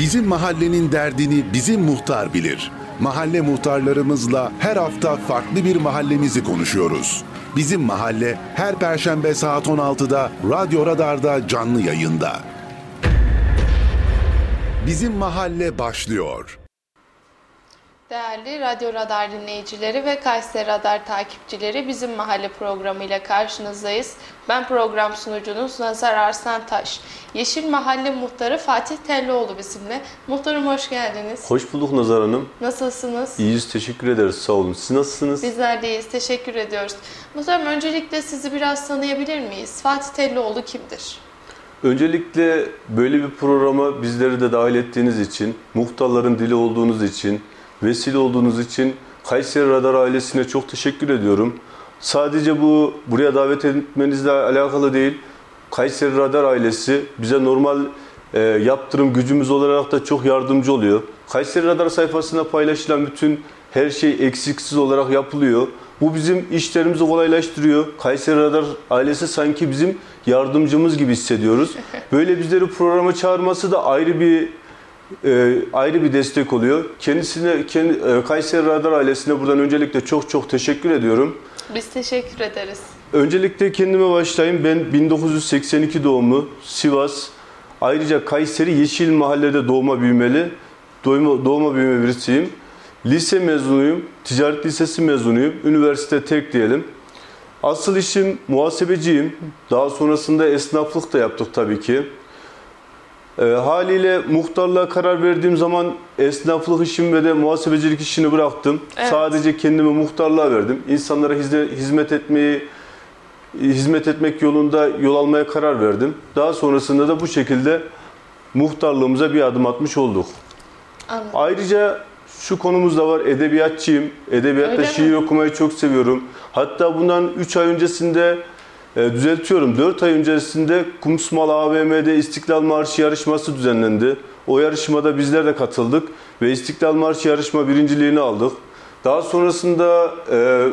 Bizim mahallenin derdini bizim muhtar bilir. Mahalle muhtarlarımızla her hafta farklı bir mahallemizi konuşuyoruz. Bizim mahalle her perşembe saat 16'da Radyo Radar'da canlı yayında. Bizim mahalle başlıyor. Değerli Radyo Radar dinleyicileri ve Kayseri Radar takipçileri bizim mahalle programıyla karşınızdayız. Ben program sunucunuz Nazar Arslantaş. Yeşil Mahalle Muhtarı Fatih Tellioğlu bizimle. Muhtarım hoş geldiniz. Hoş bulduk Nazar Hanım. Nasılsınız? İyiyiz, teşekkür ederiz. Sağ olun. Siz nasılsınız? Bizler de iyiyiz, teşekkür ediyoruz. Muhtarım öncelikle sizi biraz tanıyabilir miyiz? Fatih Tellioğlu kimdir? Öncelikle böyle bir programa bizleri de dahil ettiğiniz için, muhtarların dili olduğunuz için, vesile olduğunuz için Kayseri Radar ailesine çok teşekkür ediyorum. Sadece bu buraya davet etmenizle alakalı değil. Kayseri Radar ailesi bize normal e, yaptırım gücümüz olarak da çok yardımcı oluyor. Kayseri Radar sayfasında paylaşılan bütün her şey eksiksiz olarak yapılıyor. Bu bizim işlerimizi kolaylaştırıyor. Kayseri Radar ailesi sanki bizim yardımcımız gibi hissediyoruz. Böyle bizleri programa çağırması da ayrı bir e, ayrı bir destek oluyor. Kendisine kendi, e, Kayseri Radar ailesine buradan öncelikle çok çok teşekkür ediyorum. Biz teşekkür ederiz. Öncelikle kendime başlayayım. Ben 1982 doğumlu Sivas. Ayrıca Kayseri Yeşil Mahalle'de doğma büyümeli. Doğma, doğma büyüme birisiyim. Lise mezunuyum. Ticaret Lisesi mezunuyum. Üniversite tek diyelim. Asıl işim muhasebeciyim. Daha sonrasında esnaflık da yaptık tabii ki. E, haliyle muhtarlığa karar verdiğim zaman esnaflık işimi ve de muhasebecilik işini bıraktım. Evet. Sadece kendimi muhtarlığa verdim. İnsanlara hizmet, etmeyi hizmet etmek yolunda yol almaya karar verdim. Daha sonrasında da bu şekilde muhtarlığımıza bir adım atmış olduk. Anladım. Ayrıca şu konumuz da var. Edebiyatçıyım. Edebiyatta Öyle mi? şiir okumayı çok seviyorum. Hatta bundan 3 ay öncesinde e, düzeltiyorum. 4 ay öncesinde Kumsmal AVM'de İstiklal Marşı yarışması düzenlendi. O yarışmada bizler de katıldık ve İstiklal Marşı yarışma birinciliğini aldık. Daha sonrasında e,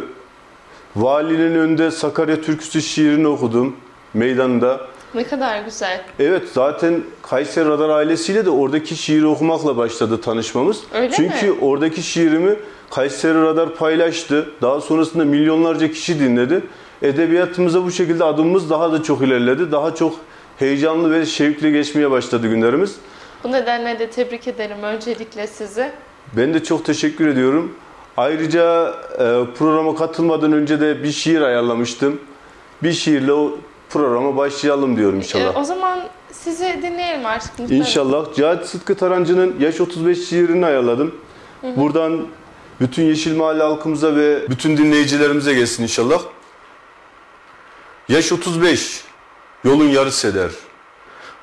valinin önünde Sakarya Türküsü şiirini okudum meydanda. Ne kadar güzel. Evet zaten Kayseri Radar ailesiyle de oradaki şiiri okumakla başladı tanışmamız. Öyle Çünkü mi? oradaki şiirimi Kayseri Radar paylaştı. Daha sonrasında milyonlarca kişi dinledi. Edebiyatımıza bu şekilde adımımız daha da çok ilerledi. Daha çok heyecanlı ve şevkli geçmeye başladı günlerimiz. Bu nedenle de tebrik ederim öncelikle sizi. Ben de çok teşekkür ediyorum. Ayrıca e, programa katılmadan önce de bir şiir ayarlamıştım. Bir şiirle o programa başlayalım diyorum inşallah. Ee, o zaman sizi dinleyelim artık. muhtarım. İnşallah. Cihat Sıtkı Tarancı'nın Yaş 35 şiirini ayarladım. Buradan bütün Yeşil Mahalle halkımıza ve bütün dinleyicilerimize gelsin inşallah. Yaş 35, yolun yarısı eder.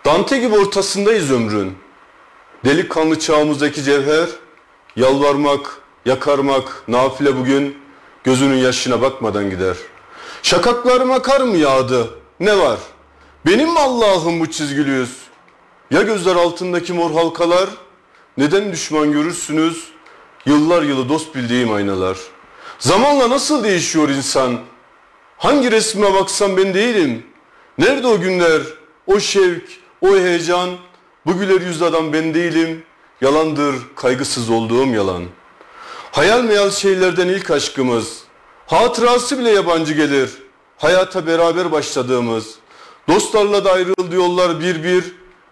Dante gibi ortasındayız ömrün. Delikanlı çağımızdaki cevher, yalvarmak, yakarmak, nafile bugün, gözünün yaşına bakmadan gider. Şakaklarıma kar mı yağdı? Ne var? Benim mi Allah'ım bu çizgili yüz? Ya gözler altındaki mor halkalar? Neden düşman görürsünüz? Yıllar yılı dost bildiğim aynalar. Zamanla nasıl değişiyor insan? Hangi resmime baksam ben değilim. Nerede o günler, o şevk, o heyecan? Bu güler yüzlü adam ben değilim. Yalandır kaygısız olduğum yalan. Hayal meyal şeylerden ilk aşkımız. Hatırası bile yabancı gelir. Hayata beraber başladığımız. Dostlarla da ayrıldı yollar bir bir.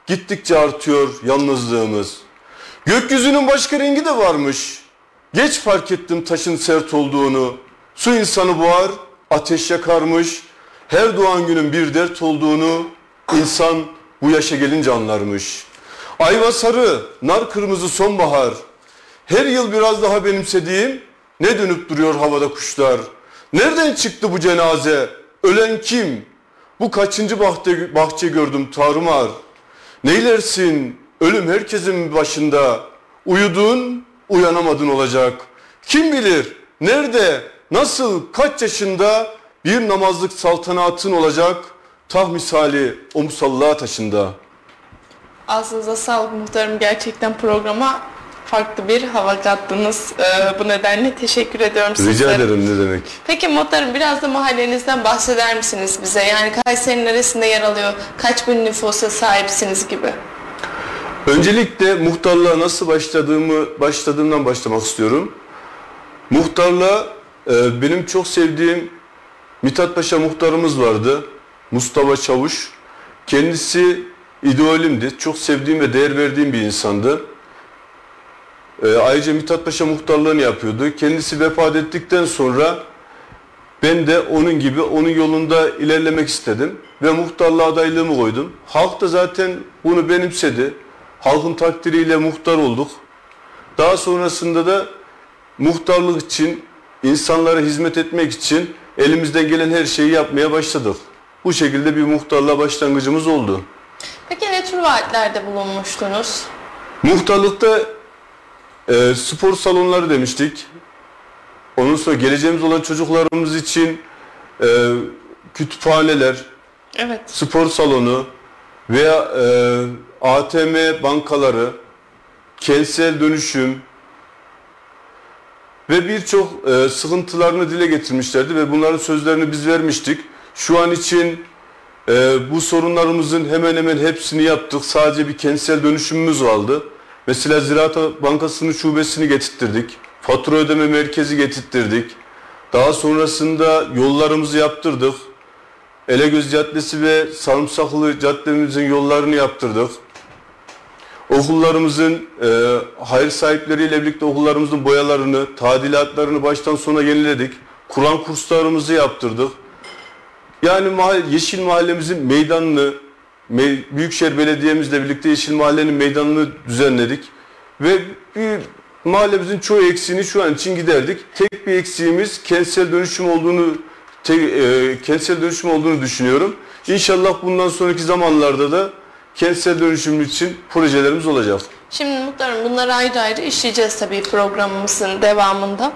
Gittikçe artıyor yalnızlığımız. Gökyüzünün başka rengi de varmış. Geç fark ettim taşın sert olduğunu. Su insanı boğar, ateş yakarmış. Her doğan günün bir dert olduğunu insan bu yaşa gelince anlarmış. Ayva sarı, nar kırmızı sonbahar. Her yıl biraz daha benimsediğim ne dönüp duruyor havada kuşlar. Nereden çıktı bu cenaze? Ölen kim? Bu kaçıncı bahçe, bahçe gördüm tarumar. Neylersin? Ölüm herkesin başında. Uyudun, uyanamadın olacak. Kim bilir nerede, nasıl, kaç yaşında bir namazlık saltanatın olacak. Tah misali o musalla taşında. Ağzınıza sağlık muhtarım. Gerçekten programa farklı bir hava kattınız. Ee, bu nedenle teşekkür ediyorum Rica sizlere. ederim ne demek. Peki muhtarım biraz da mahallenizden bahseder misiniz bize? Yani Kayseri'nin neresinde yer alıyor? Kaç bin nüfusa sahipsiniz gibi? Öncelikle muhtarlığa nasıl başladığımı başladığımdan başlamak istiyorum. Muhtarlığa e, benim çok sevdiğim Mithat Paşa muhtarımız vardı. Mustafa Çavuş. Kendisi ideolimdi. Çok sevdiğim ve değer verdiğim bir insandı. E, ayrıca Mithat Paşa muhtarlığını yapıyordu. Kendisi vefat ettikten sonra ben de onun gibi onun yolunda ilerlemek istedim ve muhtarlığa adaylığımı koydum. Halk da zaten bunu benimsedi. Halkın takdiriyle muhtar olduk. Daha sonrasında da muhtarlık için, insanlara hizmet etmek için elimizden gelen her şeyi yapmaya başladık. Bu şekilde bir muhtarlığa başlangıcımız oldu. Peki ne tür vaatlerde bulunmuştunuz? Muhtarlıkta e, spor salonları demiştik. Ondan sonra geleceğimiz olan çocuklarımız için e, kütüphaneler, Evet. spor salonu veya e, ATM bankaları, kentsel dönüşüm ve birçok e, sıkıntılarını dile getirmişlerdi ve bunların sözlerini biz vermiştik. Şu an için e, bu sorunlarımızın hemen hemen hepsini yaptık. Sadece bir kentsel dönüşümümüz kaldı. Mesela Ziraat Bankası'nın şubesini getirttirdik. Fatura ödeme merkezi getirttirdik. Daha sonrasında yollarımızı yaptırdık. Elegöz Caddesi ve Sarımsaklı caddemizin yollarını yaptırdık. Okullarımızın e, hayır sahipleriyle birlikte okullarımızın boyalarını, tadilatlarını baştan sona yeniledik. Kur'an kurslarımızı yaptırdık. Yani mahalle, Yeşil Mahallemizin meydanını, Me Büyükşehir Belediye'mizle birlikte Yeşil Mahallenin meydanını düzenledik. Ve bir mahallemizin çoğu eksiğini şu an için giderdik. Tek bir eksiğimiz kentsel dönüşüm olduğunu te, e, kentsel dönüşüm olduğunu düşünüyorum. İnşallah bundan sonraki zamanlarda da kentsel dönüşüm için projelerimiz olacak. Şimdi muhtarım bunları ayrı ayrı işleyeceğiz tabii programımızın devamında.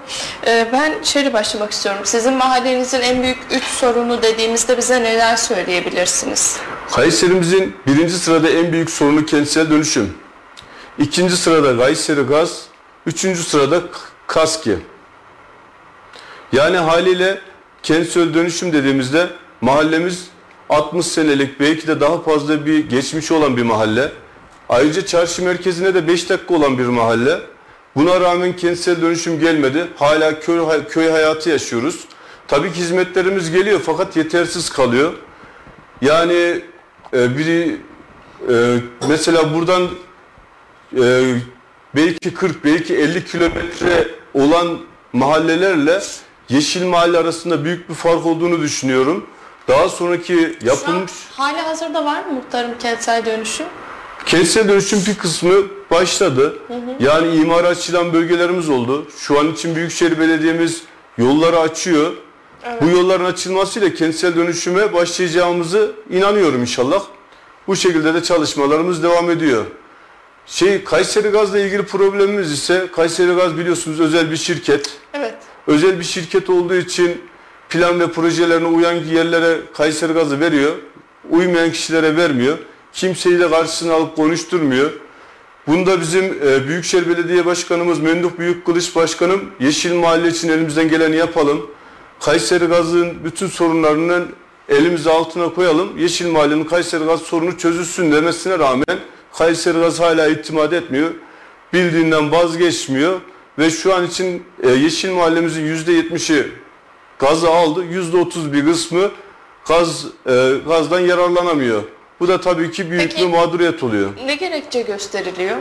Ee, ben şöyle başlamak istiyorum. Sizin mahallenizin en büyük üç sorunu dediğimizde bize neler söyleyebilirsiniz? Kayseri'mizin birinci sırada en büyük sorunu kentsel dönüşüm. İkinci sırada Kayseri Gaz, üçüncü sırada KASKİ. Yani haliyle kentsel dönüşüm dediğimizde mahallemiz 60 senelik belki de daha fazla bir geçmişi olan bir mahalle. Ayrıca çarşı merkezine de 5 dakika olan bir mahalle. Buna rağmen kentsel dönüşüm gelmedi. Hala köy, köy hayatı yaşıyoruz. Tabii ki hizmetlerimiz geliyor fakat yetersiz kalıyor. Yani e, biri e, mesela buradan e, belki 40 belki 50 kilometre olan mahallelerle Yeşil Mahalle arasında büyük bir fark olduğunu düşünüyorum. Daha sonraki yapılmış... Şu an hali hazırda var mı muhtarım kentsel dönüşüm? Kentsel dönüşüm bir kısmı başladı. Hı hı. Yani imara açılan bölgelerimiz oldu. Şu an için Büyükşehir Belediye'miz yolları açıyor. Evet. Bu yolların açılmasıyla kentsel dönüşüme başlayacağımızı inanıyorum inşallah. Bu şekilde de çalışmalarımız devam ediyor. Şey Kayseri Gaz'la ilgili problemimiz ise Kayseri Gaz biliyorsunuz özel bir şirket. Evet. Özel bir şirket olduğu için plan ve projelerine uyan yerlere Kayseri Gaz'ı veriyor. Uymayan kişilere vermiyor. Kimseyi de karşısına alıp konuşturmuyor. Bunda bizim e, Büyükşehir Belediye Başkanımız Memduh Büyükkılıç Başkanım Yeşil Mahalle için elimizden geleni yapalım. Kayseri Gaz'ın bütün sorunlarının elimizi altına koyalım. Yeşil Mahalle'nin Kayseri Gaz sorunu çözülsün demesine rağmen Kayseri Gaz hala itimat etmiyor. Bildiğinden vazgeçmiyor. Ve şu an için e, Yeşil Mahallemizin %70'i gazı aldı. %30 bir kısmı gaz e, gazdan yararlanamıyor. Bu da tabii ki büyük Peki, bir mağduriyet oluyor. Ne gerekçe gösteriliyor?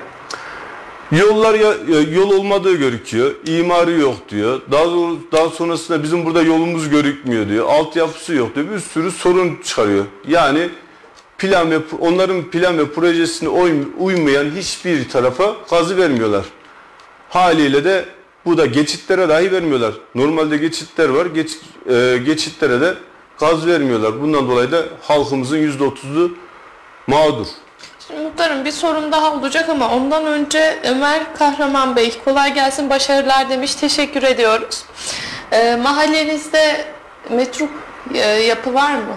Yollar ya, yol olmadığı görüküyor. İmarı yok diyor. Daha daha sonrasında bizim burada yolumuz görükmüyor diyor. Altyapısı yok diyor. Bir sürü sorun çıkarıyor. Yani plan ve onların plan ve projesine uymayan hiçbir tarafa gazı vermiyorlar. Haliyle de bu da geçitlere dahi vermiyorlar. Normalde geçitler var. Geç, e, geçitlere de gaz vermiyorlar. Bundan dolayı da halkımızın %30'u mağdur. Şimdi muhtarım bir sorun daha olacak ama ondan önce Ömer Kahraman Bey kolay gelsin başarılar demiş. Teşekkür ediyoruz. E, mahallenizde metro e, yapı var mı?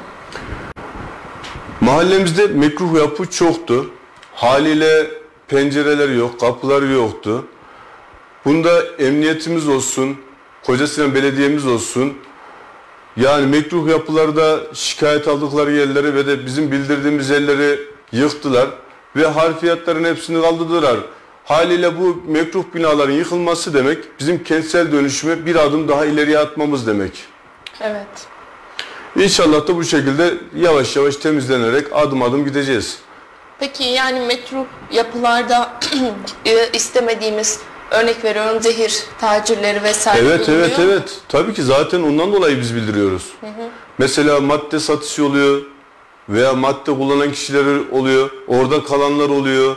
Mahallemizde mekruh yapı çoktu. Haliyle pencereleri yok, kapıları yoktu. Bunda emniyetimiz olsun, Kocasinan Belediye'miz olsun. Yani mekruh yapılarda şikayet aldıkları yerleri ve de bizim bildirdiğimiz yerleri yıktılar. ve harfiyatların hepsini kaldırdılar. Haliyle bu mekruh binaların yıkılması demek bizim kentsel dönüşüme bir adım daha ileriye atmamız demek. Evet. İnşallah da bu şekilde yavaş yavaş temizlenerek adım adım gideceğiz. Peki yani metro yapılarda e, istemediğimiz örnek veriyorum zehir tacirleri vesaire Evet bulunuyor evet evet. Tabii ki zaten ondan dolayı biz bildiriyoruz. Mesela madde satışı oluyor veya madde kullanan kişiler oluyor. Orada kalanlar oluyor.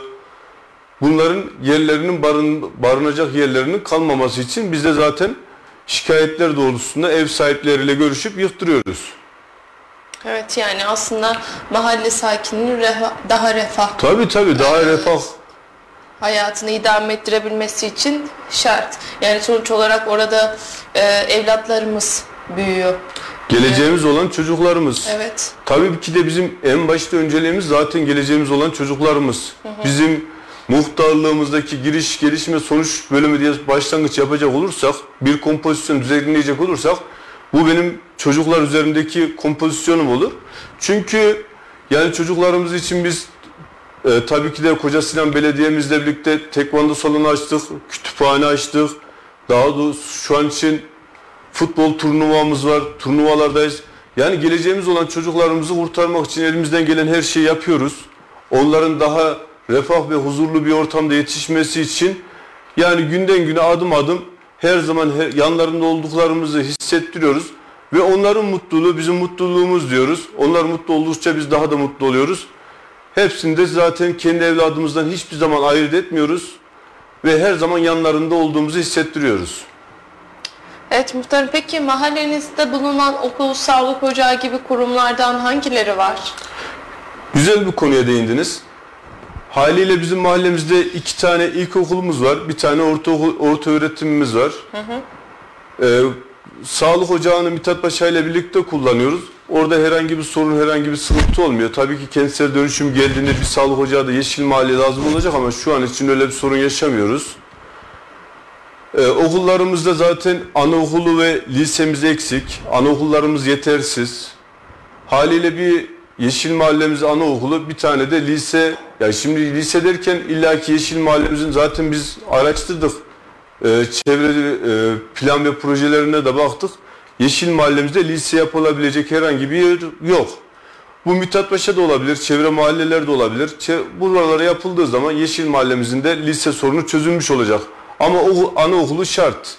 Bunların yerlerinin barın, barınacak yerlerinin kalmaması için biz de zaten şikayetler doğrultusunda ev sahipleriyle görüşüp yıktırıyoruz. Evet yani aslında mahalle sakininin refa- daha refah Tabii tabii daha refah. Hayatını idame ettirebilmesi için şart. Yani sonuç olarak orada e, evlatlarımız büyüyor. Geleceğimiz olan çocuklarımız. Evet. Tabii ki de bizim en başta önceliğimiz zaten geleceğimiz olan çocuklarımız. Bizim muhtarlığımızdaki giriş, gelişme, sonuç bölümü diye başlangıç yapacak olursak, bir kompozisyon düzenleyecek olursak, bu benim çocuklar üzerindeki kompozisyonum olur. Çünkü yani çocuklarımız için biz e, tabii ki de Koca Sinan Belediye'mizle birlikte tekvando salonu açtık, kütüphane açtık. Daha doğrusu şu an için futbol turnuvamız var, turnuvalardayız. Yani geleceğimiz olan çocuklarımızı kurtarmak için elimizden gelen her şeyi yapıyoruz. Onların daha refah ve huzurlu bir ortamda yetişmesi için yani günden güne adım adım her zaman her- yanlarında olduklarımızı hissettiriyoruz. Ve onların mutluluğu bizim mutluluğumuz diyoruz. Onlar mutlu oldukça biz daha da mutlu oluyoruz. Hepsini de zaten kendi evladımızdan hiçbir zaman ayırt etmiyoruz. Ve her zaman yanlarında olduğumuzu hissettiriyoruz. Evet muhtarım peki mahallenizde bulunan okul, sağlık ocağı gibi kurumlardan hangileri var? Güzel bir konuya değindiniz. Haliyle bizim mahallemizde iki tane ilkokulumuz var, bir tane orta, orta öğretimimiz var. Ee, sağlık ocağını Mithat Paşa ile birlikte kullanıyoruz. Orada herhangi bir sorun, herhangi bir sıkıntı olmuyor. Tabii ki kentsel dönüşüm geldiğinde bir sağlık ocağı da yeşil mahalle lazım olacak ama şu an için öyle bir sorun yaşamıyoruz. Ee, okullarımızda zaten anaokulu ve lisemiz eksik. Anaokullarımız yetersiz. Haliyle bir Yeşil Mahallemiz anaokulu, bir tane de lise. Ya şimdi lise derken illaki Yeşil Mahallemizin zaten biz araştırdık. Ee, çevre e, plan ve projelerine de baktık. Yeşil Mahallemizde lise yapılabilecek herhangi bir yer yok. Bu Mithat Paşa da olabilir, çevre mahalleler de olabilir. Buralara yapıldığı zaman Yeşil Mahallemizin de lise sorunu çözülmüş olacak. Ama o anaokulu şart.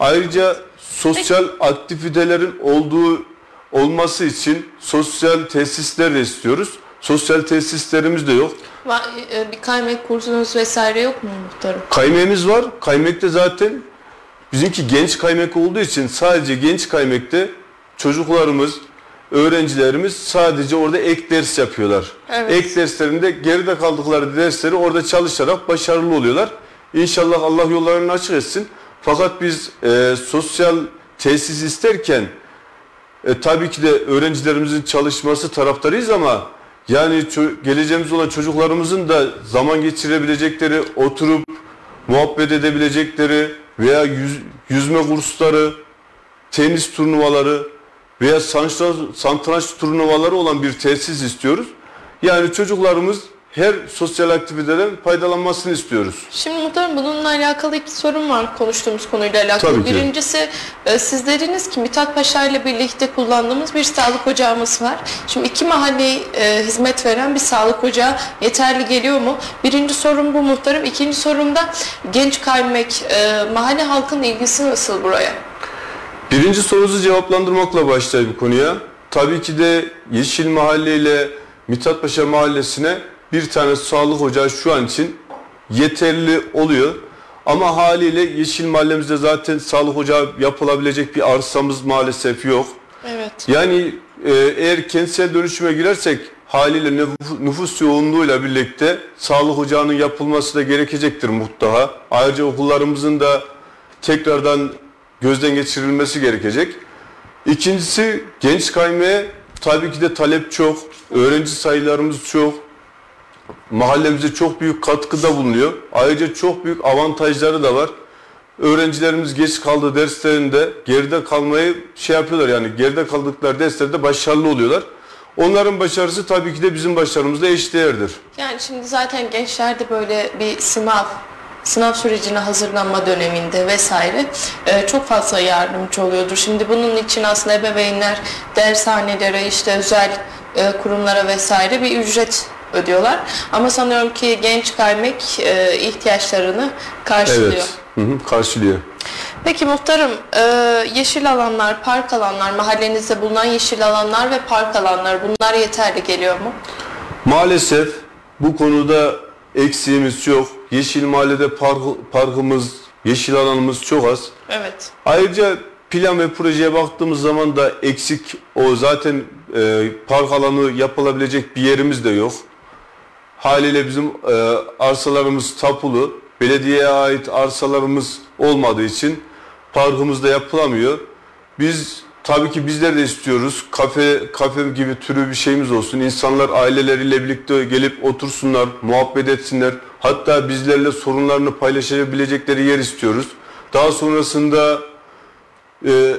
Ayrıca sosyal aktivitelerin olduğu olması için sosyal tesisler de istiyoruz. Sosyal tesislerimiz de yok. E, Bir kaymak kursunuz vesaire yok mu muhtarım? Kaymeğimiz var. Kaymekte zaten bizimki genç kaymak olduğu için sadece genç kaymekte çocuklarımız, öğrencilerimiz sadece orada ek ders yapıyorlar. Evet. Ek derslerinde geride kaldıkları dersleri orada çalışarak başarılı oluyorlar. İnşallah Allah yollarını açık etsin. Fakat biz e, sosyal tesis isterken e, tabii ki de öğrencilerimizin çalışması taraftarıyız ama yani geleceğimiz olan çocuklarımızın da zaman geçirebilecekleri, oturup muhabbet edebilecekleri veya yüz- yüzme kursları, tenis turnuvaları veya satranç turnuvaları olan bir tesis istiyoruz. Yani çocuklarımız her sosyal aktiviteden faydalanmasını istiyoruz. Şimdi muhtarım bununla alakalı iki sorun var konuştuğumuz konuyla alakalı. Tabii ki. Birincisi e, siz dediniz ki Mithat Paşa ile birlikte kullandığımız bir sağlık ocağımız var. Şimdi iki mahalleye e, hizmet veren bir sağlık ocağı yeterli geliyor mu? Birinci sorum bu muhtarım. İkinci sorum da genç kaymak e, mahalle halkının ilgisi nasıl buraya? Birinci sorunuzu cevaplandırmakla başlayayım konuya. Tabii ki de Yeşil Mahalle ile Mithat Paşa Mahallesi'ne bir tane sağlık ocağı şu an için yeterli oluyor. Ama haliyle Yeşil Mahallemizde zaten sağlık ocağı yapılabilecek bir arsamız maalesef yok. Evet. Yani e, eğer kentsel dönüşüme girersek haliyle nüfus, yoğunluğuyla birlikte sağlık ocağının yapılması da gerekecektir mutlaka. Ayrıca okullarımızın da tekrardan gözden geçirilmesi gerekecek. İkincisi genç kaymaya tabii ki de talep çok, öğrenci sayılarımız çok, mahallemize çok büyük katkıda bulunuyor. Ayrıca çok büyük avantajları da var. Öğrencilerimiz geç kaldığı derslerinde geride kalmayı şey yapıyorlar yani geride kaldıkları derslerde başarılı oluyorlar. Onların başarısı tabii ki de bizim başarımızla eşdeğerdir. Yani şimdi zaten gençlerde böyle bir sınav, sınav sürecine hazırlanma döneminde vesaire e, çok fazla yardımcı oluyordur. Şimdi bunun için aslında ebeveynler dershanelere, işte özel e, kurumlara vesaire bir ücret ödüyorlar. Ama sanıyorum ki genç kaymek e, ihtiyaçlarını karşılıyor. Evet. Hı hı, karşılıyor. Peki muhtarım, e, yeşil alanlar, park alanlar, mahallenizde bulunan yeşil alanlar ve park alanları bunlar yeterli geliyor mu? Maalesef bu konuda eksiğimiz çok. Yeşil Mahalle'de park, parkımız, yeşil alanımız çok az. Evet. Ayrıca plan ve projeye baktığımız zaman da eksik o zaten e, park alanı yapılabilecek bir yerimiz de yok. Haliyle bizim e, arsalarımız tapulu, belediyeye ait arsalarımız olmadığı için parkımız da yapılamıyor. Biz tabii ki bizler de istiyoruz. Kafe kafe gibi türü bir şeyimiz olsun. İnsanlar aileleriyle birlikte gelip otursunlar, muhabbet etsinler. Hatta bizlerle sorunlarını paylaşabilecekleri yer istiyoruz. Daha sonrasında e,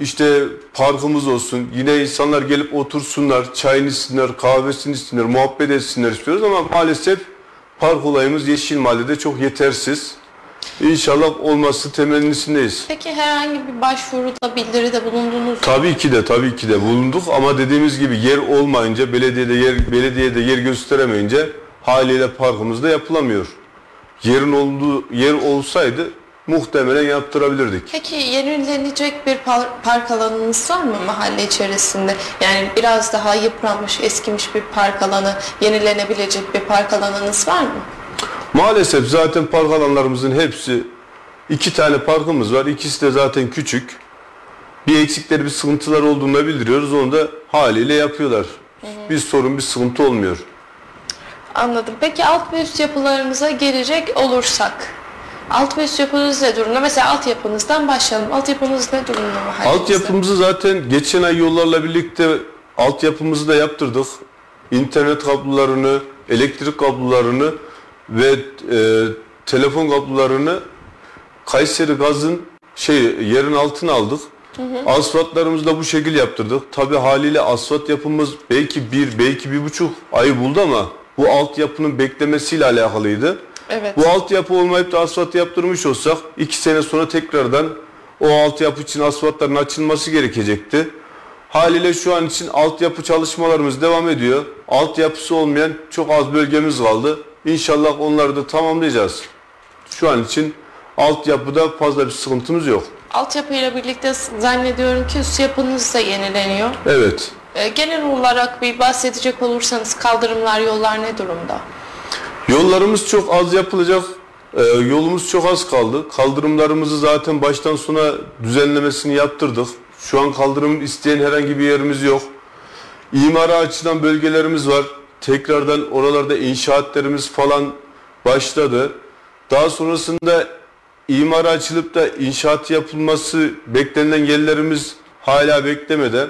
işte parkımız olsun. Yine insanlar gelip otursunlar, çayını içsinler, kahvesini içsinler, muhabbet etsinler istiyoruz ama maalesef park olayımız Yeşil Mahalle'de çok yetersiz. İnşallah olması temennisindeyiz. Peki herhangi bir başvuruda, bildiride bulundunuz mu? Tabii ki de tabii ki de bulunduk ama dediğimiz gibi yer olmayınca belediyede yer belediyede yer gösteremeyince haliyle parkımızda yapılamıyor. Yerin olduğu yer olsaydı muhtemelen yaptırabilirdik. Peki yenilenecek bir par- park alanınız var mı mahalle içerisinde? Yani biraz daha yıpranmış, eskimiş bir park alanı, yenilenebilecek bir park alanınız var mı? Maalesef zaten park alanlarımızın hepsi iki tane parkımız var. İkisi de zaten küçük. Bir eksikleri, bir sıkıntılar olduğunu bildiriyoruz. Onu da haliyle yapıyorlar. Bir sorun, bir sıkıntı olmuyor. Anladım. Peki alt ve üst yapılarınıza gelecek olursak, alt ve üst yapınız ne durumda? Mesela altyapınızdan başlayalım. Altyapınız ne durumda mahallenizde? Altyapımızı zaten geçen ay yollarla birlikte altyapımızı da yaptırdık. İnternet kablolarını, elektrik kablolarını ve e, telefon kablolarını Kayseri Gaz'ın şey yerin altına aldık. Asfaltlarımızı da bu şekil yaptırdık. Tabi haliyle asfalt yapımız belki bir, belki bir buçuk ayı buldu ama bu altyapının beklemesiyle alakalıydı. Evet. Bu altyapı olmayıp da asfalt yaptırmış olsak iki sene sonra tekrardan o altyapı için asfaltların açılması gerekecekti. Haliyle şu an için altyapı çalışmalarımız devam ediyor. Altyapısı olmayan çok az bölgemiz kaldı. İnşallah onları da tamamlayacağız. Şu an için altyapıda fazla bir sıkıntımız yok. Altyapıyla birlikte zannediyorum ki üst yapınız da yenileniyor. Evet. Ee, genel olarak bir bahsedecek olursanız kaldırımlar, yollar ne durumda? Yollarımız çok az yapılacak. Ee, yolumuz çok az kaldı. Kaldırımlarımızı zaten baştan sona düzenlemesini yaptırdık. Şu an kaldırım isteyen herhangi bir yerimiz yok. İmara açılan bölgelerimiz var. Tekrardan oralarda inşaatlarımız falan başladı. Daha sonrasında imara açılıp da inşaat yapılması beklenen yerlerimiz hala beklemede.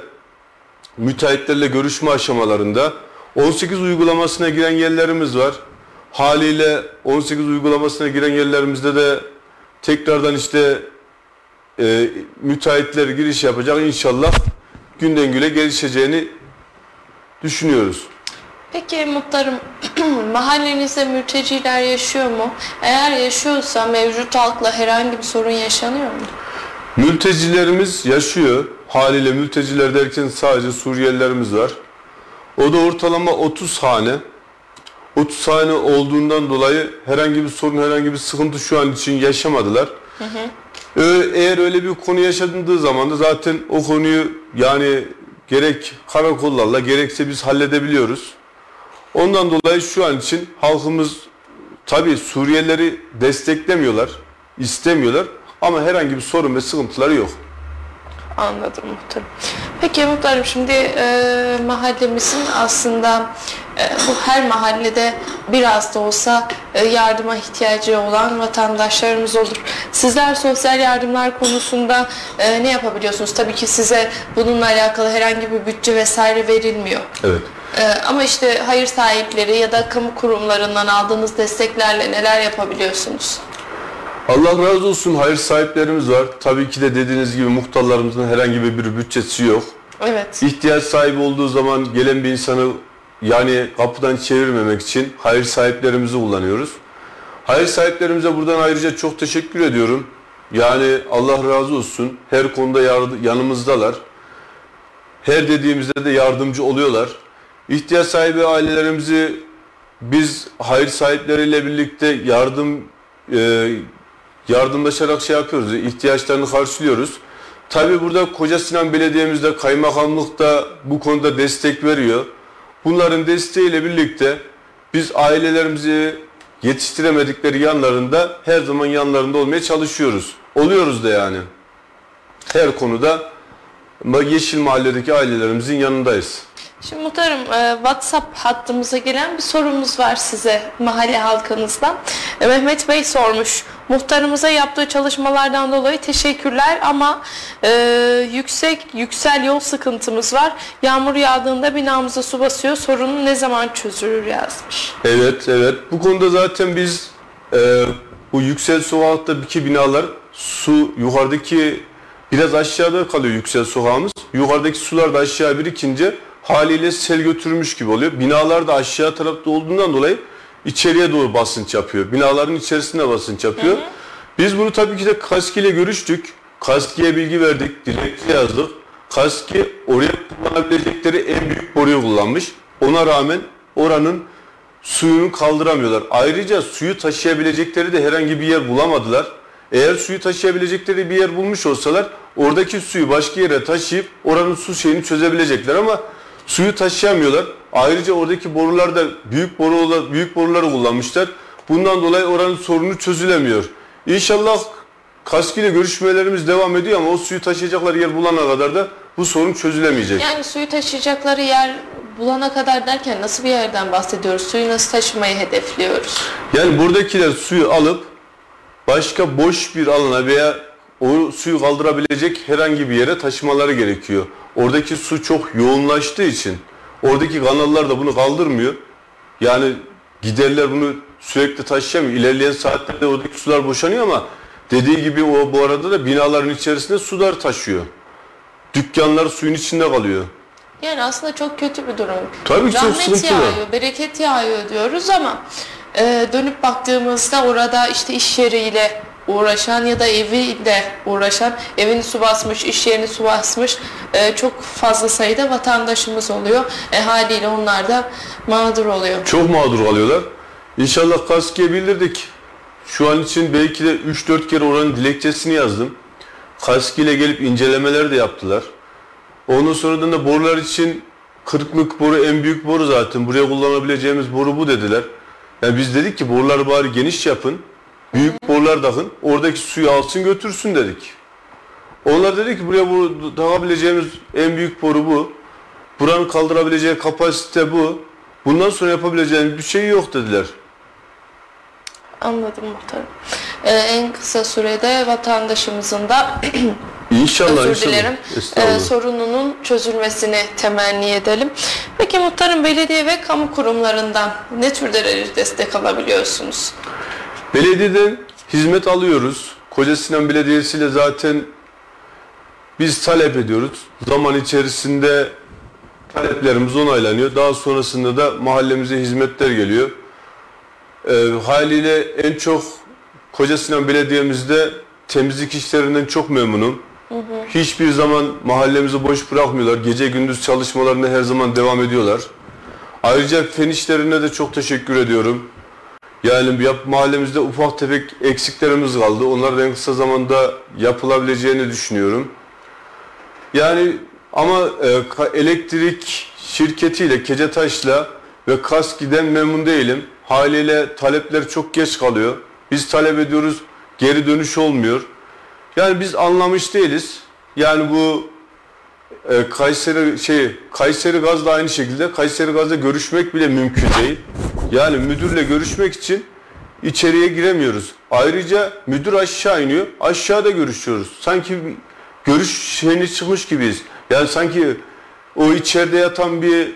Müteahhitlerle görüşme aşamalarında. 18 uygulamasına giren yerlerimiz var. Haliyle 18 uygulamasına giren yerlerimizde de tekrardan işte e, müteahhitler giriş yapacak. İnşallah günden güne gelişeceğini düşünüyoruz. Peki muhtarım, mahallenizde mülteciler yaşıyor mu? Eğer yaşıyorsa mevcut halkla herhangi bir sorun yaşanıyor mu? Mültecilerimiz yaşıyor. Haliyle mülteciler derken sadece Suriyelilerimiz var. O da ortalama 30 hane. 30 hane olduğundan dolayı herhangi bir sorun, herhangi bir sıkıntı şu an için yaşamadılar. Ee, Eğer öyle bir konu yaşandığı zaman da zaten o konuyu yani gerek karakollarla gerekse biz halledebiliyoruz. Ondan dolayı şu an için halkımız tabi Suriyelileri desteklemiyorlar, istemiyorlar ama herhangi bir sorun ve sıkıntıları yok. Anladım muhtarım. Peki muhtarım şimdi e, mahallemizin aslında e, bu her mahallede biraz da olsa e, yardıma ihtiyacı olan vatandaşlarımız olur. Sizler sosyal yardımlar konusunda e, ne yapabiliyorsunuz? Tabii ki size bununla alakalı herhangi bir bütçe vesaire verilmiyor. Evet. E, ama işte hayır sahipleri ya da kamu kurumlarından aldığınız desteklerle neler yapabiliyorsunuz? Allah razı olsun hayır sahiplerimiz var. Tabii ki de dediğiniz gibi muhtarlarımızın herhangi bir bütçesi yok. Evet. İhtiyaç sahibi olduğu zaman gelen bir insanı yani kapıdan çevirmemek için hayır sahiplerimizi kullanıyoruz. Hayır sahiplerimize buradan ayrıca çok teşekkür ediyorum. Yani Allah razı olsun. Her konuda yanımızdalar. Her dediğimizde de yardımcı oluyorlar. İhtiyaç sahibi ailelerimizi biz hayır sahipleriyle birlikte yardım e, yardımlaşarak şey yapıyoruz. ihtiyaçlarını karşılıyoruz. Tabii burada Koca Sinan Belediye'mizde kaymakamlık da bu konuda destek veriyor. Bunların desteğiyle birlikte biz ailelerimizi yetiştiremedikleri yanlarında her zaman yanlarında olmaya çalışıyoruz. Oluyoruz da yani. Her konuda Yeşil Mahalle'deki ailelerimizin yanındayız. Şimdi muhtarım e, WhatsApp hattımıza gelen bir sorumuz var size mahalle halkınızdan. E, Mehmet Bey sormuş. Muhtarımıza yaptığı çalışmalardan dolayı teşekkürler ama e, yüksek yüksel yol sıkıntımız var. Yağmur yağdığında binamıza su basıyor. Sorunu ne zaman çözülür yazmış. Evet, evet. Bu konuda zaten biz e, bu yüksel sokaktaki binalar su yukarıdaki biraz aşağıda kalıyor yüksel sokağımız. Yukarıdaki sular da aşağı birikince haliyle sel götürmüş gibi oluyor. Binalar da aşağı tarafta olduğundan dolayı içeriye doğru basınç yapıyor. Binaların içerisinde basınç yapıyor. Biz bunu tabii ki de KASK ile görüştük. KASK'ye bilgi verdik, dilekçe yazdık. KASK'i oraya kullanabilecekleri en büyük boruyu kullanmış. Ona rağmen oranın suyunu kaldıramıyorlar. Ayrıca suyu taşıyabilecekleri de herhangi bir yer bulamadılar. Eğer suyu taşıyabilecekleri bir yer bulmuş olsalar oradaki suyu başka yere taşıyıp oranın su şeyini çözebilecekler ama suyu taşıyamıyorlar. Ayrıca oradaki borular da büyük boru büyük boruları kullanmışlar. Bundan dolayı oranın sorunu çözülemiyor. İnşallah KASK ile görüşmelerimiz devam ediyor ama o suyu taşıyacakları yer bulana kadar da bu sorun çözülemeyecek. Yani suyu taşıyacakları yer bulana kadar derken nasıl bir yerden bahsediyoruz? Suyu nasıl taşımayı hedefliyoruz? Yani buradakiler suyu alıp başka boş bir alana veya o suyu kaldırabilecek herhangi bir yere taşımaları gerekiyor. Oradaki su çok yoğunlaştığı için oradaki kanallar da bunu kaldırmıyor. Yani giderler bunu sürekli taşıyamıyor. İlerleyen saatlerde oradaki sular boşanıyor ama dediği gibi o bu arada da binaların içerisinde sular taşıyor. Dükkanlar suyun içinde kalıyor. Yani aslında çok kötü bir durum. Tabii ki çok Rahmet sıkıntılı. yağıyor, bereket yağıyor diyoruz ama e, dönüp baktığımızda orada işte iş yeriyle uğraşan ya da eviyle uğraşan, evini su basmış, iş yerini su basmış e, çok fazla sayıda vatandaşımız oluyor. E, haliyle onlar da mağdur oluyor. Çok mağdur kalıyorlar. İnşallah KASK'e bildirdik. Şu an için belki de 3-4 kere oranın dilekçesini yazdım. KASK ile gelip incelemeler de yaptılar. Ondan sonradan da borular için kırıklık boru en büyük boru zaten. Buraya kullanabileceğimiz boru bu dediler. Yani biz dedik ki boruları bari geniş yapın. Büyük borular takın. Oradaki suyu alsın götürsün dedik. Onlar dedi ki buraya bu takabileceğimiz en büyük boru bu. Buranın kaldırabileceği kapasite bu. Bundan sonra yapabileceğimiz bir şey yok dediler. Anladım muhtarım. E, en kısa sürede vatandaşımızın da İnşallah Özür inşallah. dilerim. Ee, sorununun çözülmesini temenni edelim. Peki muhtarım belediye ve kamu kurumlarından ne türde destek alabiliyorsunuz? Belediyeden hizmet alıyoruz. Koca Sinan Belediyesi ile zaten biz talep ediyoruz. Zaman içerisinde taleplerimiz onaylanıyor. Daha sonrasında da mahallemize hizmetler geliyor. Ee, haliyle en çok Koca Sinan Belediye'mizde temizlik işlerinden çok memnunum. Hiçbir zaman mahallemizi boş bırakmıyorlar. Gece gündüz çalışmalarına her zaman devam ediyorlar. Ayrıca fen işlerine de çok teşekkür ediyorum. Yani yap, mahallemizde ufak tefek eksiklerimiz kaldı. Onlar en kısa zamanda yapılabileceğini düşünüyorum. Yani ama e, elektrik şirketiyle, Kecetaş'la ve KASKİ'den memnun değilim. Haliyle talepler çok geç kalıyor. Biz talep ediyoruz, geri dönüş olmuyor. Yani biz anlamış değiliz. Yani bu e, Kayseri şey Kayseri Gaz da aynı şekilde Kayseri Gaz'da görüşmek bile mümkün değil. Yani müdürle görüşmek için içeriye giremiyoruz. Ayrıca müdür aşağı iniyor. Aşağıda görüşüyoruz. Sanki görüş şeyine çıkmış gibiyiz. Yani sanki o içeride yatan bir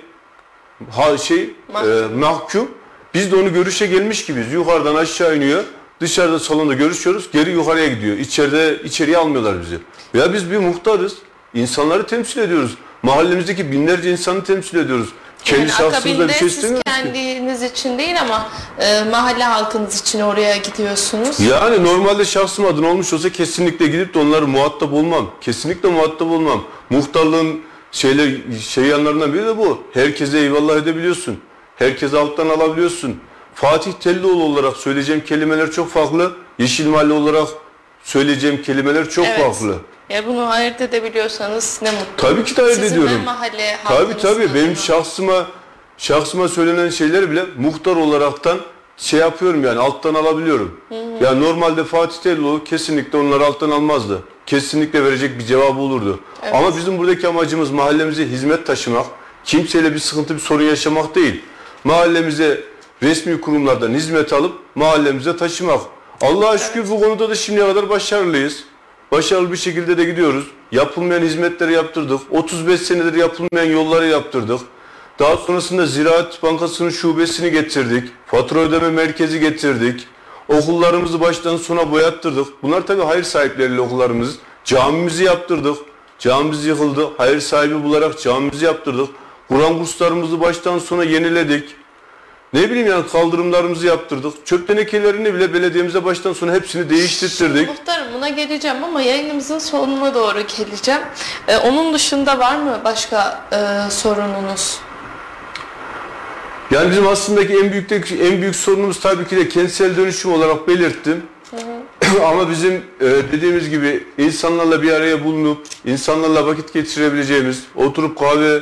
ha şey Mahkum. e, mahkum. Biz de onu görüşe gelmiş gibiyiz. Yukarıdan aşağı iniyor. Dışarıda salonda görüşüyoruz. Geri yukarıya gidiyor. İçeride içeriye almıyorlar bizi. Veya biz bir muhtarız. İnsanları temsil ediyoruz. Mahallemizdeki binlerce insanı temsil ediyoruz. Kendi yani akabinde bir şey siz istemiyoruz ki. kendiniz için değil ama e, mahalle halkınız için oraya gidiyorsunuz. Yani normalde şahsım adına olmuş olsa kesinlikle gidip de onları muhatap olmam. Kesinlikle muhatap olmam. Muhtarlığın şeyler, şey yanlarından biri de bu. Herkese eyvallah edebiliyorsun. Herkese alttan alabiliyorsun. Fatih Tellioğlu olarak söyleyeceğim kelimeler çok farklı. Yeşil Mahalle olarak söyleyeceğim kelimeler çok Evet. farklı. Ya bunu ayırt edebiliyorsanız ne mutlu. Tabii ki de ayırt Sizin ediyorum. mahalle Tabii tabii benim şahsıma şahsıma söylenen şeyleri bile muhtar olaraktan şey yapıyorum yani alttan alabiliyorum. Yani normalde Fatih Tellioğlu kesinlikle onları alttan almazdı. Kesinlikle verecek bir cevabı olurdu. Evet. Ama bizim buradaki amacımız mahallemize hizmet taşımak, kimseyle bir sıkıntı bir sorun yaşamak değil. Mahallemize resmi kurumlardan hizmet alıp mahallemize taşımak. Allah'a şükür bu konuda da şimdiye kadar başarılıyız. Başarılı bir şekilde de gidiyoruz. Yapılmayan hizmetleri yaptırdık. 35 senedir yapılmayan yolları yaptırdık. Daha sonrasında Ziraat Bankası'nın şubesini getirdik. Fatura ödeme merkezi getirdik. Okullarımızı baştan sona boyattırdık. Bunlar tabii hayır sahipleriyle okullarımız. Camimizi yaptırdık. Camimiz yıkıldı. Hayır sahibi bularak camimizi yaptırdık. Kur'an kurslarımızı baştan sona yeniledik. Ne bileyim yani kaldırımlarımızı yaptırdık. Çöp tenekelerini bile belediyemize baştan sona hepsini değiştirttirdik. Muhtarım buna geleceğim ama yayınımızın sonuna doğru geleceğim. Ee, onun dışında var mı başka e, sorununuz? Yani bizim aslındaki en büyük en büyük sorunumuz tabii ki de kentsel dönüşüm olarak belirttim. Ama bizim e, dediğimiz gibi insanlarla bir araya bulunup insanlarla vakit geçirebileceğimiz, oturup kahve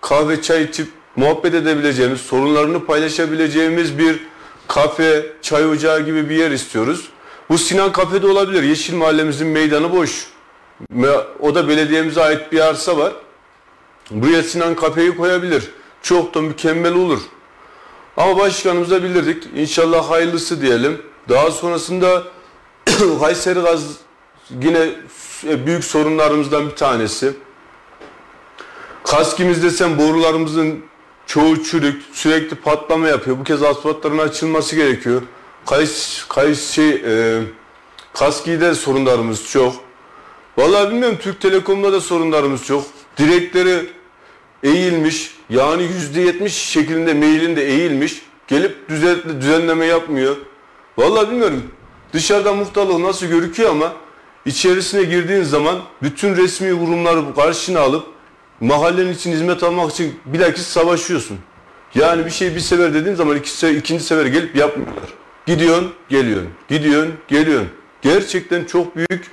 kahve çay içip muhabbet edebileceğimiz, sorunlarını paylaşabileceğimiz bir kafe, çay ocağı gibi bir yer istiyoruz. Bu Sinan Kafe'de olabilir. Yeşil Mahallemizin meydanı boş. O da belediyemize ait bir arsa var. Buraya Sinan Kafe'yi koyabilir. Çok da mükemmel olur. Ama başkanımıza bildirdik. İnşallah hayırlısı diyelim. Daha sonrasında Kayseri Gaz yine büyük sorunlarımızdan bir tanesi. Kaskimiz desem borularımızın çoğu çürük, sürekli patlama yapıyor. Bu kez asfaltların açılması gerekiyor. Kays, kays şey, e, Kaski'de sorunlarımız çok. Vallahi bilmiyorum Türk Telekom'da da sorunlarımız çok. Direkleri eğilmiş, yani yüzde yetmiş şeklinde mailin de eğilmiş. Gelip düzenle, düzenleme yapmıyor. Vallahi bilmiyorum. Dışarıdan muhtarlık nasıl görüküyor ama içerisine girdiğin zaman bütün resmi kurumları karşına alıp mahallenin için hizmet almak için bilakis savaşıyorsun. Yani bir şey bir sefer dediğin zaman iki sefer, ikinci sefer gelip yapmıyorlar. Gidiyorsun, geliyorsun. Gidiyorsun, geliyorsun. Gerçekten çok büyük,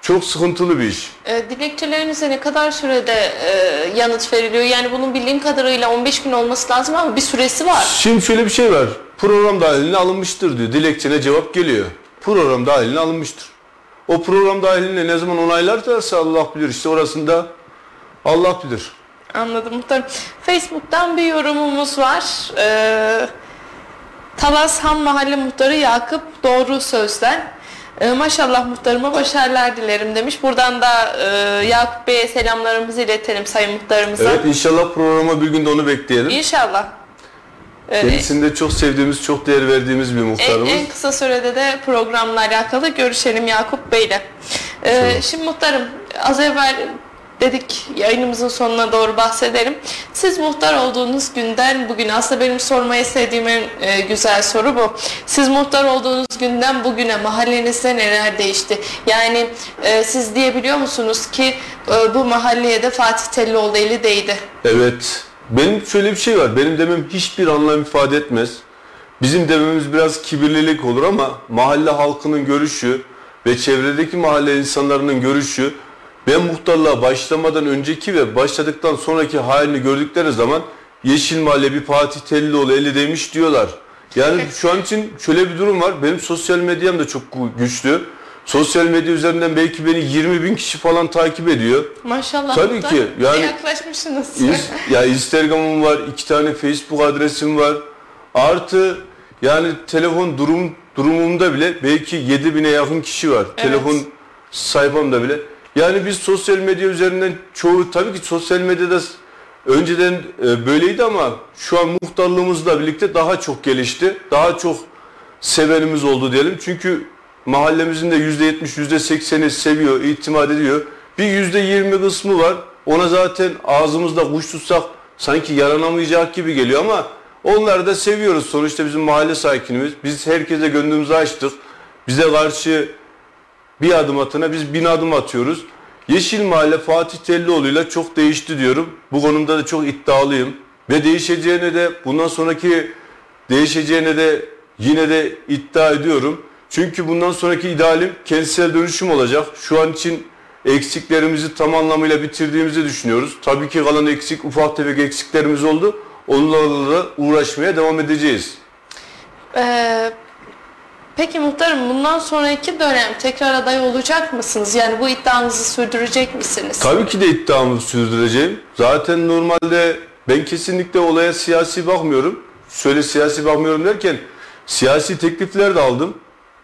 çok sıkıntılı bir iş. E, dilekçelerinize ne kadar sürede e, yanıt veriliyor? Yani bunun bildiğim kadarıyla 15 gün olması lazım ama bir süresi var. Şimdi şöyle bir şey var. Program dahiline alınmıştır diyor. Dilekçene cevap geliyor. Program dahiline alınmıştır. O program dahiline ne zaman onaylarsa Allah bilir. İşte orasında Allah bilir. Anladım muhtarım. Facebook'tan bir yorumumuz var. Ee, Talas Han Mahalle Muhtarı Yakup Doğru Sözden. Ee, maşallah muhtarıma başarılar dilerim demiş. Buradan da e, Yakup Bey'e selamlarımızı iletelim sayın muhtarımıza. Evet inşallah programa bir günde onu bekleyelim. İnşallah. Ee, Kendisini de çok sevdiğimiz, çok değer verdiğimiz bir en, muhtarımız. en kısa sürede de programla alakalı görüşelim Yakup Bey'le. Ee, şimdi muhtarım az evvel dedik yayınımızın sonuna doğru bahsedelim. Siz muhtar olduğunuz günden bugün aslında benim sormayı sevdiğim en e, güzel soru bu. Siz muhtar olduğunuz günden bugüne mahallenizde neler değişti? Yani e, siz diyebiliyor musunuz ki e, bu mahalleye de Fatih Tellioğlu eli değdi? Evet. Benim şöyle bir şey var. Benim demem hiçbir anlam ifade etmez. Bizim dememiz biraz kibirlilik olur ama mahalle halkının görüşü ve çevredeki mahalle insanların görüşü ben muhtarlığa başlamadan önceki ve başladıktan sonraki halini gördükleri zaman Yeşil Mahalle bir Fatih Tellioğlu eli demiş diyorlar. Yani şu an için şöyle bir durum var. Benim sosyal medyam da çok güçlü. Sosyal medya üzerinden belki beni 20 bin kişi falan takip ediyor. Maşallah Tabii ki, yani- yaklaşmışsınız. İns- ya Instagram'ım var, iki tane Facebook adresim var. Artı yani telefon durum durumumda bile belki 7000'e yakın kişi var. Telefon sayfamda bile. Yani biz sosyal medya üzerinden çoğu tabii ki sosyal medyada önceden e, böyleydi ama şu an muhtarlığımızla birlikte daha çok gelişti. Daha çok sevenimiz oldu diyelim. Çünkü mahallemizin de %70, %80'i seviyor, itimat ediyor. Bir %20 kısmı var. ona zaten ağzımızda kuş tutsak sanki yaranamayacak gibi geliyor ama onları da seviyoruz. Sonuçta bizim mahalle sakinimiz. Biz herkese gönlümüzü açtık. Bize karşı bir adım atına biz bin adım atıyoruz. Yeşil Mahalle Fatih Tellioğlu ile çok değişti diyorum. Bu konuda da çok iddialıyım. Ve değişeceğine de bundan sonraki değişeceğine de yine de iddia ediyorum. Çünkü bundan sonraki idealim kentsel dönüşüm olacak. Şu an için eksiklerimizi tam anlamıyla bitirdiğimizi düşünüyoruz. Tabii ki kalan eksik, ufak tefek eksiklerimiz oldu. Onlarla da uğraşmaya devam edeceğiz. Ee, peki muhtarım bundan sonraki dönem tekrar aday olacak mısınız? Yani bu iddianızı sürdürecek misiniz? Tabii ki de iddiamı sürdüreceğim. Zaten normalde ben kesinlikle olaya siyasi bakmıyorum. Şöyle siyasi bakmıyorum derken siyasi teklifler de aldım.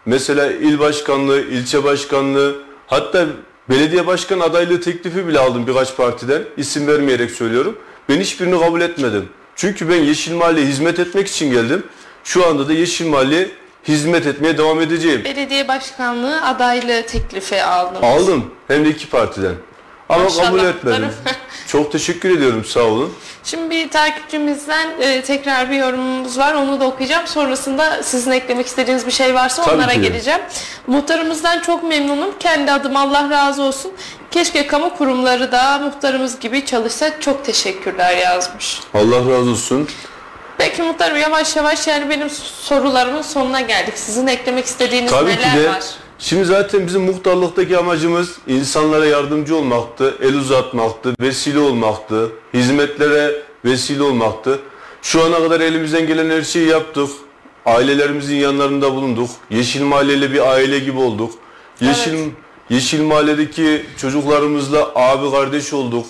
Mesela il başkanlığı, ilçe başkanlığı, hatta belediye başkan adaylığı teklifi bile aldım birkaç partiden. İsim vermeyerek söylüyorum. Ben hiçbirini kabul etmedim. Çünkü ben Yeşil Mahalle'ye hizmet etmek için geldim. Şu anda da Yeşil Mahalle'ye hizmet etmeye devam edeceğim. Belediye başkanlığı adaylığı teklifi aldınız. Aldım hem de iki partiden. Ama Maşallah kabul etmedim. Çok teşekkür ediyorum sağ olun. Şimdi bir takipçimizden e, tekrar bir yorumumuz var. Onu da okuyacağım. Sonrasında sizin eklemek istediğiniz bir şey varsa Tabii onlara ki geleceğim. Muhtarımızdan çok memnunum. Kendi adım Allah razı olsun. Keşke kamu kurumları da muhtarımız gibi çalışsa. Çok teşekkürler yazmış. Allah razı olsun. Peki muhtarım yavaş yavaş yani benim sorularımın sonuna geldik. Sizin eklemek istediğiniz Tabii neler ki de. var? Şimdi zaten bizim muhtarlıktaki amacımız insanlara yardımcı olmaktı, el uzatmaktı, vesile olmaktı, hizmetlere vesile olmaktı. Şu ana kadar elimizden gelen her şeyi yaptık. Ailelerimizin yanlarında bulunduk. Yeşil Mahalle ile bir aile gibi olduk. Yeşil Evet. Yeşil Mahalle'deki çocuklarımızla abi kardeş olduk.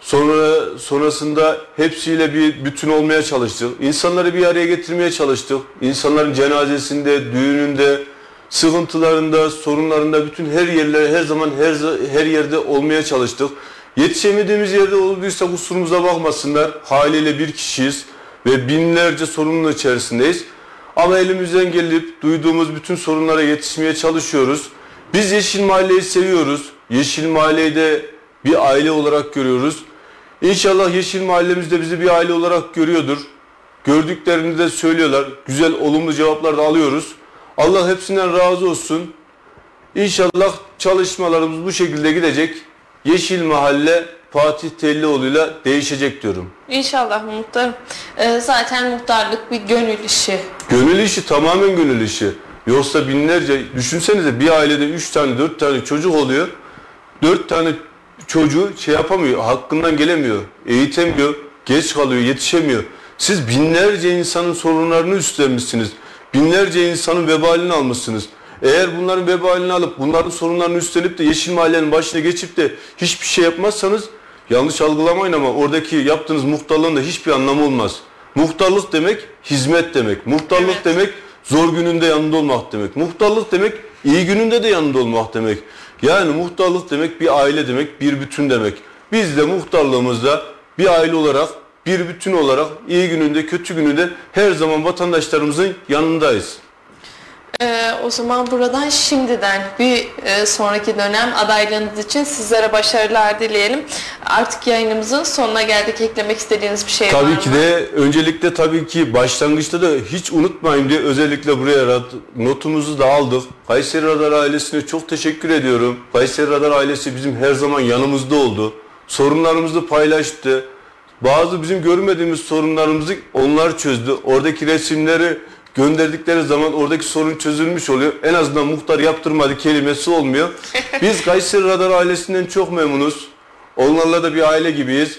Sonra sonrasında hepsiyle bir bütün olmaya çalıştık. İnsanları bir araya getirmeye çalıştık. İnsanların cenazesinde, düğününde, sıkıntılarında, sorunlarında bütün her yerlere her zaman her her yerde olmaya çalıştık. Yetişemediğimiz yerde olduysa kusurumuza bakmasınlar. Haliyle bir kişiyiz ve binlerce sorunun içerisindeyiz. Ama elimizden gelip duyduğumuz bütün sorunlara yetişmeye çalışıyoruz. Biz Yeşil Mahalle'yi seviyoruz. Yeşil Mahalle'yi de bir aile olarak görüyoruz. İnşallah Yeşil Mahallemiz de bizi bir aile olarak görüyordur. Gördüklerini de söylüyorlar. Güzel, olumlu cevaplar da alıyoruz. Allah hepsinden razı olsun. İnşallah çalışmalarımız bu şekilde gidecek. Yeşil Mahalle Fatih Tellioğlu'yla değişecek diyorum. İnşallah muhtarım. Ee, zaten muhtarlık bir gönül işi. Gönül işi tamamen gönül işi. Yoksa binlerce, düşünsenize bir ailede 3 tane 4 tane çocuk oluyor. 4 tane çocuğu şey yapamıyor, hakkından gelemiyor, eğitemiyor, geç kalıyor, yetişemiyor. Siz binlerce insanın sorunlarını üstlenmişsiniz. Binlerce insanın vebalini almışsınız. Eğer bunların vebalini alıp bunların sorunlarını üstlenip de Yeşil Mahallenin başına geçip de hiçbir şey yapmazsanız yanlış algılamayın ama oradaki yaptığınız muhtarlığın da hiçbir anlamı olmaz. Muhtarlık demek hizmet demek. Muhtarlık Evet. demek zor gününde yanında olmak demek. Muhtarlık demek iyi gününde de yanında olmak demek. Yani muhtarlık demek bir aile demek, bir bütün demek. Biz de muhtarlığımızda bir aile olarak, bir bütün olarak iyi gününde, kötü gününde her zaman vatandaşlarımızın yanındayız. Ee, o zaman buradan şimdiden bir e, sonraki dönem adaylığınız için sizlere başarılar dileyelim. Artık yayınımızın sonuna geldik. Eklemek istediğiniz bir şey var Tabii mı? ki de öncelikle tabii ki başlangıçta da hiç unutmayın diye özellikle buraya notumuzu da aldık. Kayseri Radar ailesine çok teşekkür ediyorum. Kayseri Radar ailesi bizim her zaman yanımızda oldu. Sorunlarımızı paylaştı. Bazı bizim görmediğimiz sorunlarımızı onlar çözdü. Oradaki resimleri gönderdikleri zaman oradaki sorun çözülmüş oluyor. En azından muhtar yaptırmadı kelimesi olmuyor. Biz Kayseri Radar ailesinden çok memnunuz. Onlarla da bir aile gibiyiz.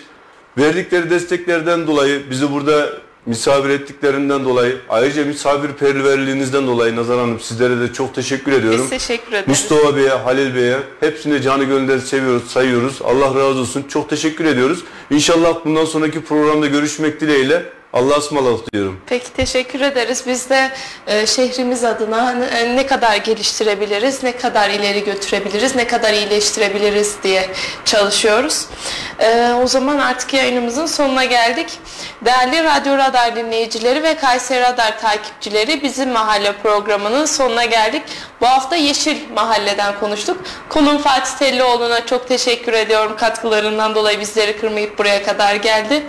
Verdikleri desteklerden dolayı, bizi burada misafir ettiklerinden dolayı, ayrıca misafirperverliğinizden dolayı Nazar Hanım sizlere de çok teşekkür ediyorum. Biz teşekkür ederiz. Mustafa Bey'e, Halil Bey'e hepsini canı gönülden seviyoruz, sayıyoruz. Allah razı olsun. Çok teşekkür ediyoruz. İnşallah bundan sonraki programda görüşmek dileğiyle. Allah'a ısmarladık diyorum. Peki teşekkür ederiz. Biz de e, şehrimiz adına ne, ne kadar geliştirebiliriz, ne kadar ileri götürebiliriz, ne kadar iyileştirebiliriz diye çalışıyoruz. E, o zaman artık yayınımızın sonuna geldik. Değerli Radyo Radar dinleyicileri ve Kayseri Radar takipçileri bizim mahalle programının sonuna geldik. Bu hafta Yeşil Mahalle'den konuştuk. Konum Fatih Tellioğlu'na çok teşekkür ediyorum. Katkılarından dolayı bizleri kırmayıp buraya kadar geldi.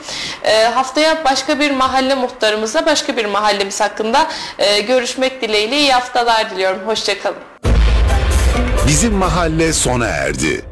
E, haftaya başka bir mahalle muhtarımızla başka bir mahallemiz hakkında e, görüşmek dileğiyle iyi haftalar diliyorum. Hoşçakalın. Bizim mahalle sona erdi.